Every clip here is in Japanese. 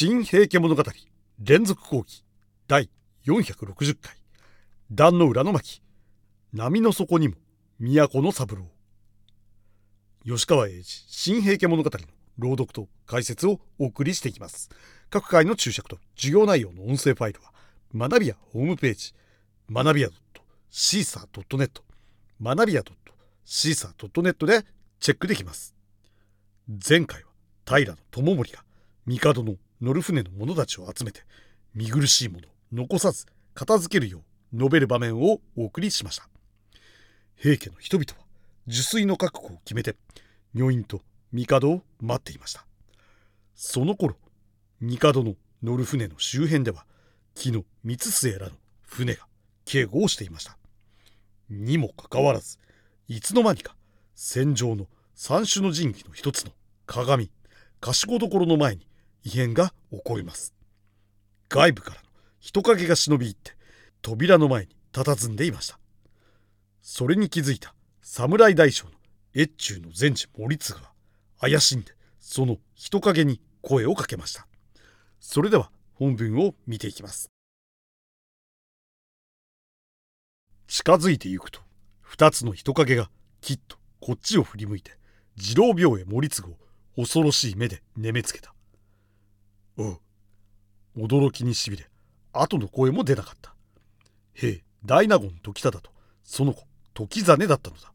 新平家物語。連続講義第460回。壇の裏の巻。波の底にも。都の三郎。吉川英治。新平家物語の朗読と解説をお送りしていきます。各回の注釈と。授業内容の音声ファイルは。学びやホームページ。学びや .caesar.net 学びや .caesar.net でチェックできます。前回は平智盛が帝の乗る船の者たちを集めて見苦しいもの残さず片付けるよう述べる場面をお送りしました。平家の人々は受水の確保を決めて女院と帝を待っていました。その頃帝の乗る船の周辺では木の三末らの船が警護をしていました。にもかかわらずいつの間にか戦場の三種の神器の一つの鏡賢所の前に異変が起こります。外部からの人影が忍び入って扉の前に佇んでいました。それに気づいた侍大将の越中の前治森次は怪しんでその人影に声をかけました。それでは本文を見ていきます。近づいてゆくと二つの人影がきっとこっちを振り向いて次郎病へ森次を恐ろしい目で眠めつけた。う驚きにしびれ後の声も出なかった。兵大納言時忠とその子時実だったのだ。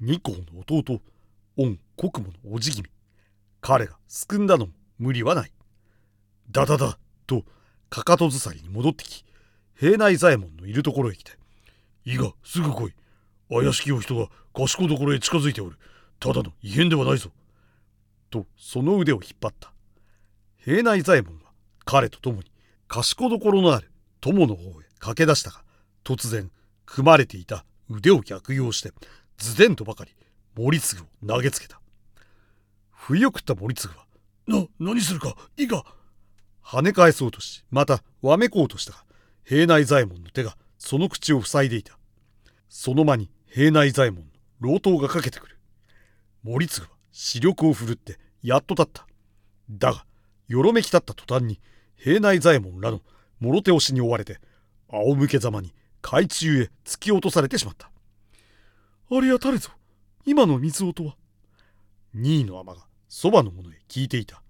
二皇の弟御国母のおじ君彼が救んだのも無理はない。だだだとかかとずさりに戻ってき平内左衛門のいるところへ来て「いいがすぐ来い。怪しきお人が賢所へ近づいておる。ただの異変ではないぞ」とその腕を引っ張った。平内左衛門は彼と共に賢所のある友の方へ駆け出したが突然組まれていた腕を逆用してズデンとばかり森次を投げつけた。不意を食った森次は「な何するかいいか!」跳ね返そうとしまたわめこうとしたが平内左衛門の手がその口を塞いでいた。その間に平内左衛門の老頭がかけてくる。森次は視力を振るってやっと立った。だがよろめき立った途端に平内左衛門らのもろ手押しに追われて仰向けざまに海中へ突き落とされてしまった。ありゃたれぞ今の水音は。二位の尼がそばの者へ聞いていた。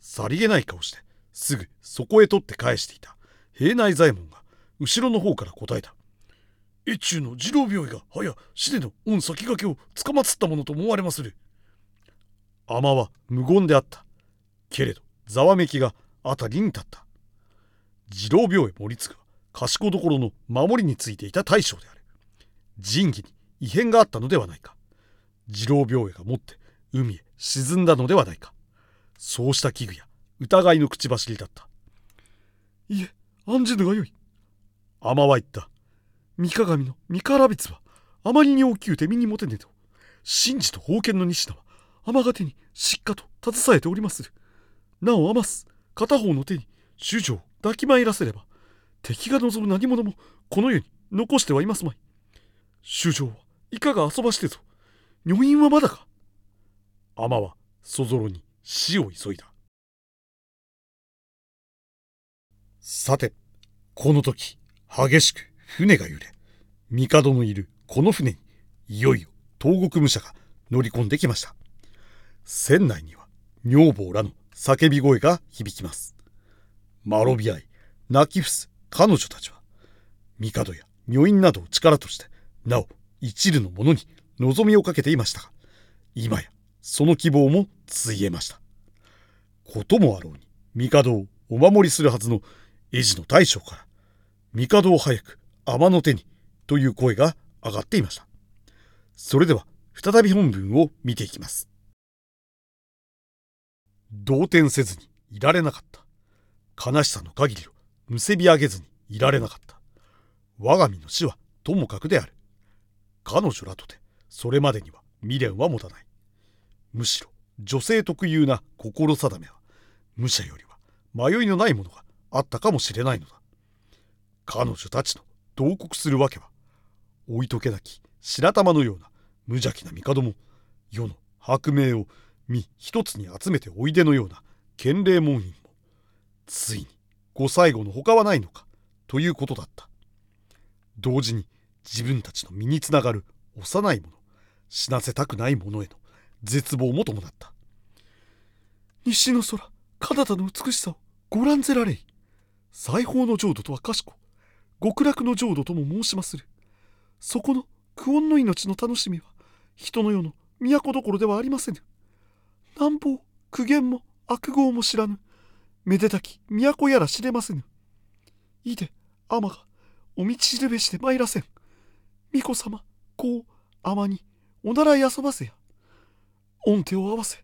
さりげない顔してすぐそこへ取って返していた。平内左衛門が後ろの方から答えた。越中の次郎病院がはや死での御先駆けをつかまつったものと思われまする。尼は無言であった。けれどざわめきが辺りに立った。次郎病へ盛り継ぐは賢所の守りについていた大将である。仁義に異変があったのではないか。次郎病へが持って海へ沈んだのではないか。そうした危惧や疑いの口走りだった。いえ案じぬがよい。尼は言った。三鏡の三からびつはあまりに大きゅうて身に持てねえと真治と封建の西田は尼が手にしっかと携えておりまする。なお余す。片方の手に主女を抱きまいらせれば敵が望む何者もこの世に残してはいますまい。主女はいかが遊ばしてぞ。女院はまだか。尼はそぞろに死を急いだ。さてこの時激しく船が揺れ帝のいるこの船にいよいよ東国武者が乗り込んできました。船内には女房らの叫び声が響きます。まろび合い、泣き伏す彼女たちは、帝や女院などを力として、なお一縷の者に望みをかけていましたが、今やその希望もついえました。こともあろうに、帝をお守りするはずの絵師の大将から、帝を早く天の手にという声が上がっていました。それでは再び本文を見ていきます。動転せずにいられなかった。悲しさの限りをむせび上げずにいられなかった。我が身の死はともかくである。彼女らとてそれまでには未練は持たない。むしろ女性特有な心定めは武者よりは迷いのないものがあったかもしれないのだ。彼女たちの同国するわけは置いとけなき白玉のような無邪気な帝も世の薄命を身一つに集めておいでのような建礼門院もついにご最後の他はないのかということだった。同時に自分たちの身につながる幼い者死なせたくない者への絶望も伴った。西の空彼方の美しさをご覧ぜられい。裁縫の浄土とは賢極楽の浄土とも申しまする。そこの苦音の命の楽しみは人の世の都どころではありませぬ。難暴苦言も悪号も知らぬ。めでたき都やら知れませぬ。いで天がお道しるべしで参らせん。巫女様こう天にお習い遊ばせや。御手を合わせ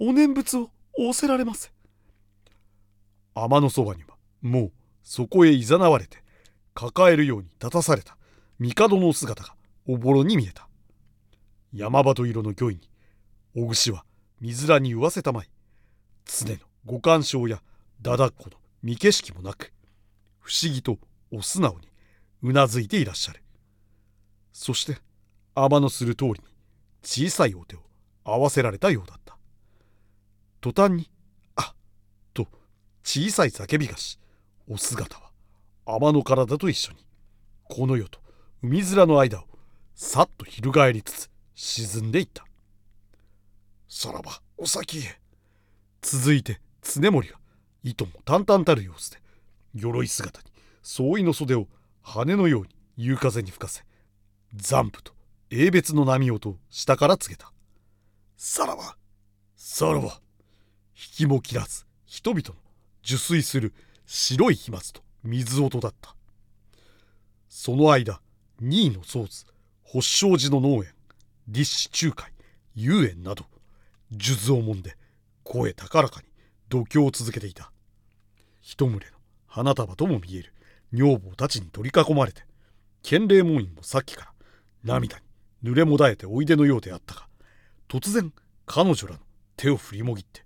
お念仏を仰せられませ天のそばにはもうそこへいざなわれて抱えるように立たされた帝の姿がおぼろに見えた。山鳩色の御意に小串は水らに言わせたまい。常のご干渉やだだっこの見景色もなく不思議とお素直にうなずいていらっしゃる。そして天のする通りに小さいお手を合わせられたようだった。途端に「あっ」と小さい叫びがしお姿は天の体と一緒にこの世と海面の間をさっと翻りつつ沈んでいった。さらばお先へ。続いて常森がいとも淡々たる様子で鎧姿に総意の袖を羽のように夕風に吹かせ残布と英別の波音を下から告げた。さらばさらば引きも切らず人々の受水する白い飛沫と水音だった。その間二位の宗図発祥寺の農園立志仲介遊園など数珠をもんで声高らかに度胸を続けていた。一群れの花束とも見える女房たちに取り囲まれて建礼門院もさっきから涙に濡れもだえておいでのようであったが突然彼女らの手を振りもぎって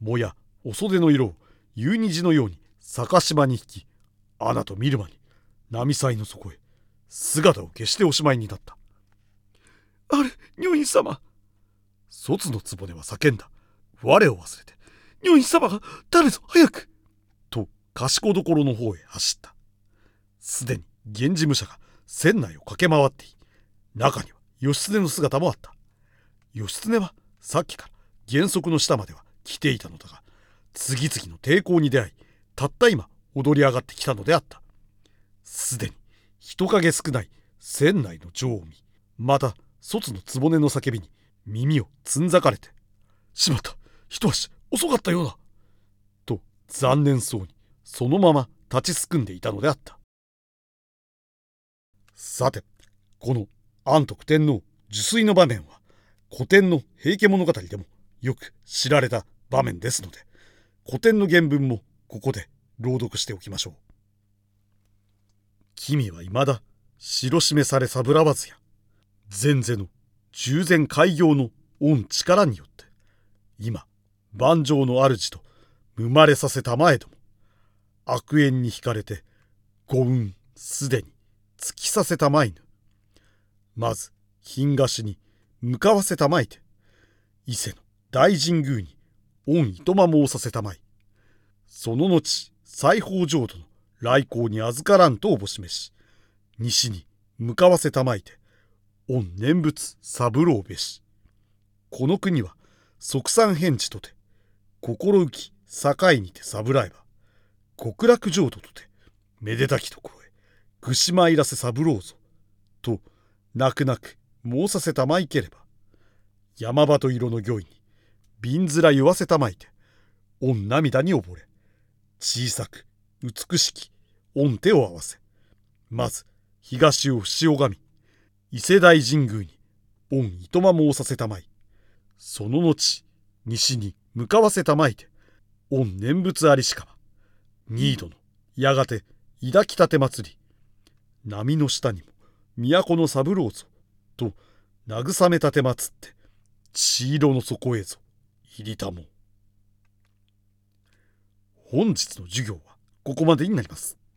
もやお袖の色を夕虹のように逆島に引きアナと見る間に波祭の底へ姿を消しておしまいになった。あれ女院様。卒の局は叫んだ。我を忘れて女院様が誰ぞ早くと賢所の方へ走った。すでに源氏武者が船内を駆け回ってい中には義経の姿もあった。義経はさっきから原則の下までは来ていたのだが次々の抵抗に出会いたった今踊り上がってきたのであった。すでに人影少ない船内の女王見また卒の局の叫びに耳をつんざかれて「しまった一足遅かったようだ」と残念そうにそのまま立ちすくんでいたのであったさてこの安徳天皇受水の場面は古典の平家物語でもよく知られた場面ですので古典の原文もここで朗読しておきましょう。君は未だ白示されさぶらわずや前世の従前開業の御力によって今万丈の主と生まれさせたまえども悪縁に惹かれてご運すでに突きさせたまいぬ。まず品菓子に向かわせたまいて伊勢の大神宮に御いとま申させたまいその後西方浄土の来航に預からんとおぼしめし西に向かわせたまいて御念仏三郎べしこの国は即産返事とて心浮き境にてさぶらえば極楽浄土とてめでたきとこへぐしまいらせ三郎ぞと泣く泣く申させたまいければ山鳩色の御意に瓶面言わせたまいて御涙に溺れ小さく美しき御手を合わせまず東を伏し拝み伊勢大神宮に御いとま申させたまい。その後西に向かわせたまいて御念仏ありしかば二度のやがて抱きたて祭り波の下にも都の三郎ぞと慰めたてまつって血色の底へぞ入りたも本日の授業はここまでになります。